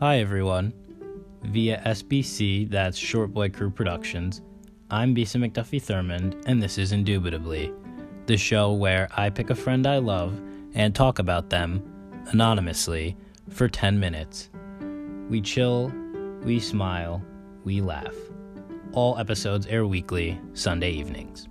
Hi, everyone. Via SBC, that's Short Boy Crew Productions, I'm Bisa McDuffie Thurmond, and this is Indubitably, the show where I pick a friend I love and talk about them, anonymously, for 10 minutes. We chill, we smile, we laugh. All episodes air weekly, Sunday evenings.